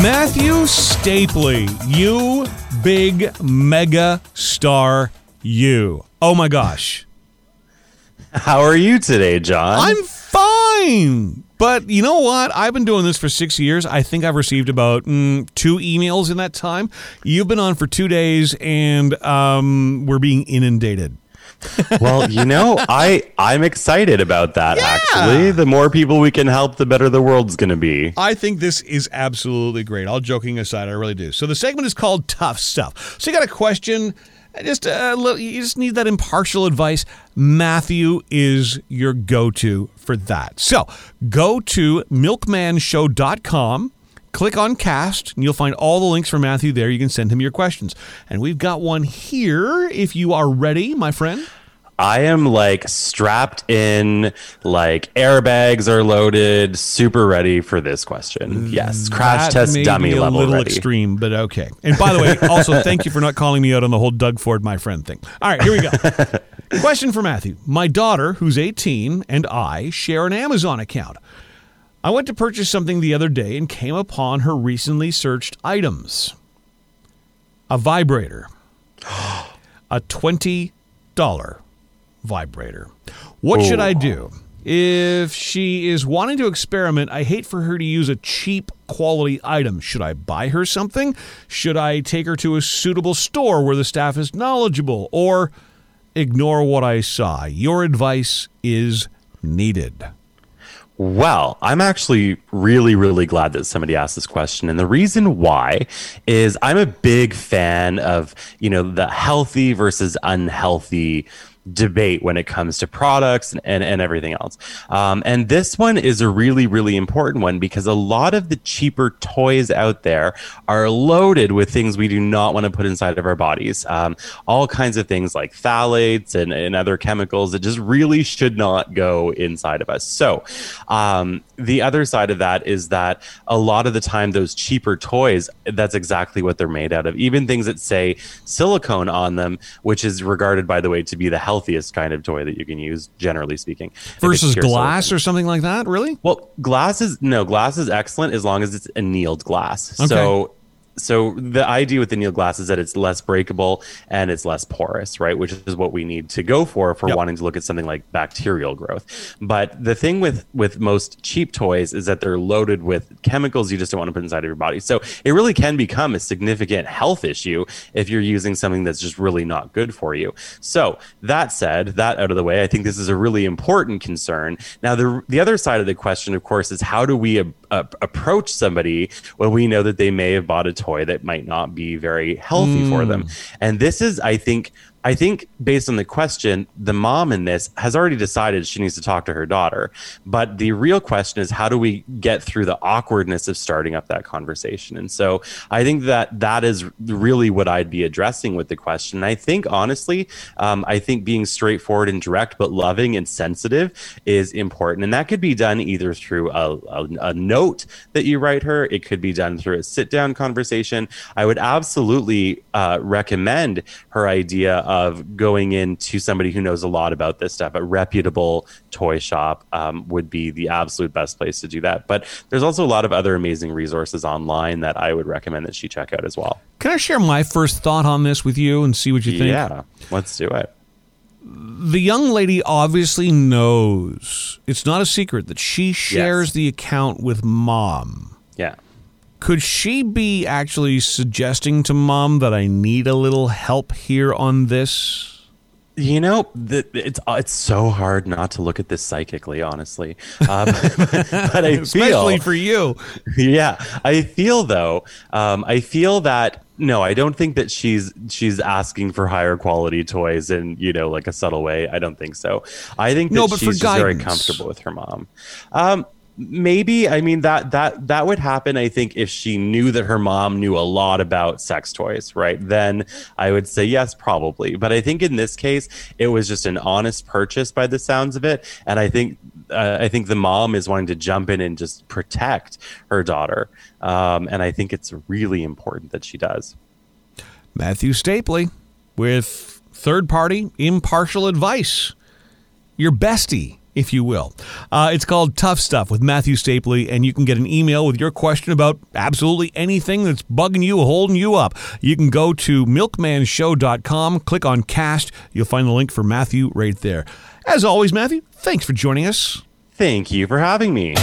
Matthew Stapley, you big mega star, you. Oh my gosh. How are you today, John? I'm fine. But you know what? I've been doing this for six years. I think I've received about mm, two emails in that time. You've been on for two days, and um, we're being inundated. well, you know, I I'm excited about that. Yeah. Actually, the more people we can help, the better the world's going to be. I think this is absolutely great. All joking aside, I really do. So the segment is called Tough Stuff. So you got a question, just a little- you just need that impartial advice. Matthew is your go-to for that. So go to milkmanshow.com. Click on cast, and you'll find all the links for Matthew there. You can send him your questions. And we've got one here if you are ready, my friend. I am like strapped in, like airbags are loaded, super ready for this question. Yes, mm, crash That test dummy be a level little ready. extreme, but okay. And by the way, also thank you for not calling me out on the whole Doug Ford, my friend thing. All right, here we go. Question for Matthew: My daughter, who's 18, and I share an Amazon account. I went to purchase something the other day and came upon her recently searched items: a vibrator, a twenty dollar vibrator. What should I do? If she is wanting to experiment, I hate for her to use a cheap quality item. Should I buy her something? Should I take her to a suitable store where the staff is knowledgeable? Or ignore what I saw? Your advice is needed. Well, I'm actually really, really glad that somebody asked this question. And the reason why is I'm a big fan of, you know, the healthy versus unhealthy debate when it comes to products and, and, and everything else. Um, and this one is a really, really important one because a lot of the cheaper toys out there are loaded with things we do not want to put inside of our bodies. Um, all kinds of things like phthalates and, and other chemicals that just really should not go inside of us. So, um, the other side of that is that a lot of the time, those cheaper toys, that's exactly what they're made out of. Even things that say silicone on them, which is regarded, by the way, to be the healthiest kind of toy that you can use, generally speaking. Versus glass or something like that? Really? Well, glass is no glass is excellent as long as it's annealed glass. Okay. So so the idea with annealed glass is that it's less breakable and it's less porous, right? Which is what we need to go for if we're Yep. wanting to look at something like bacterial growth. But the thing with with most cheap toys is that they're loaded with chemicals you just don't want to put inside of your body. So it really can become a significant health issue if you're using something that's just really not good for you. So that said, that out of the way, I think this is a really important concern. Now the the other side of the question, of course, is how do we uh, approach somebody when we know that they may have bought a toy that might not be very healthy for them? And this is, I think, I think based on the question, the mom in this has already decided she needs to talk to her daughter. But the real question is how do we get through the awkwardness of starting up that conversation? And so I think that that is really what I'd be addressing with the question. And I think honestly, um, I think being straightforward and direct, but loving and sensitive is important. And that could be done either through a, a, a note that you write her, it could be done through a sit down conversation. I would absolutely uh, recommend her idea of going into somebody who knows a lot about this stuff. A reputable toy shop um, would be the absolute best place to do that. But there's also a lot of other amazing resources online that I would recommend that she check out as well. Can I share my first thought on this with you and see what you think? Yeah, let's do it. the young lady obviously knows it's not a secret that she shares the account with mom. Yeah. Could she be actually suggesting to mom that I need a little help here on this? You know, the, it's it's so hard not to look at this psychically, honestly. Um, but, but I Especially for you. yeah, I feel though, um, I feel that no, I don't think that she's she's asking for higher quality toys in you know like a subtle way. I don't think so. I think that No, but for she's just very comfortable with her mom. Um, maybe I mean that that that would happen. I think if she knew that her mom knew a lot about sex toys, right? Then I would say yes, probably. But I think in this case, it was just an honest purchase by the sounds of it, and I think uh, I think the mom is wanting to jump in and just protect her daughter, um, and I think it's really important that she does. Matthew Stapley with third party impartial advice. Your bestie if you will. Uh, it's called Tough Stuff with Matthew Stapley, and you can get an email with your question about absolutely anything that's bugging you, holding you up. You can go to milkmanshow.com, click on cast. You'll find the link for Matthew right there. As always, Matthew, thanks for joining us. Thank you for having me.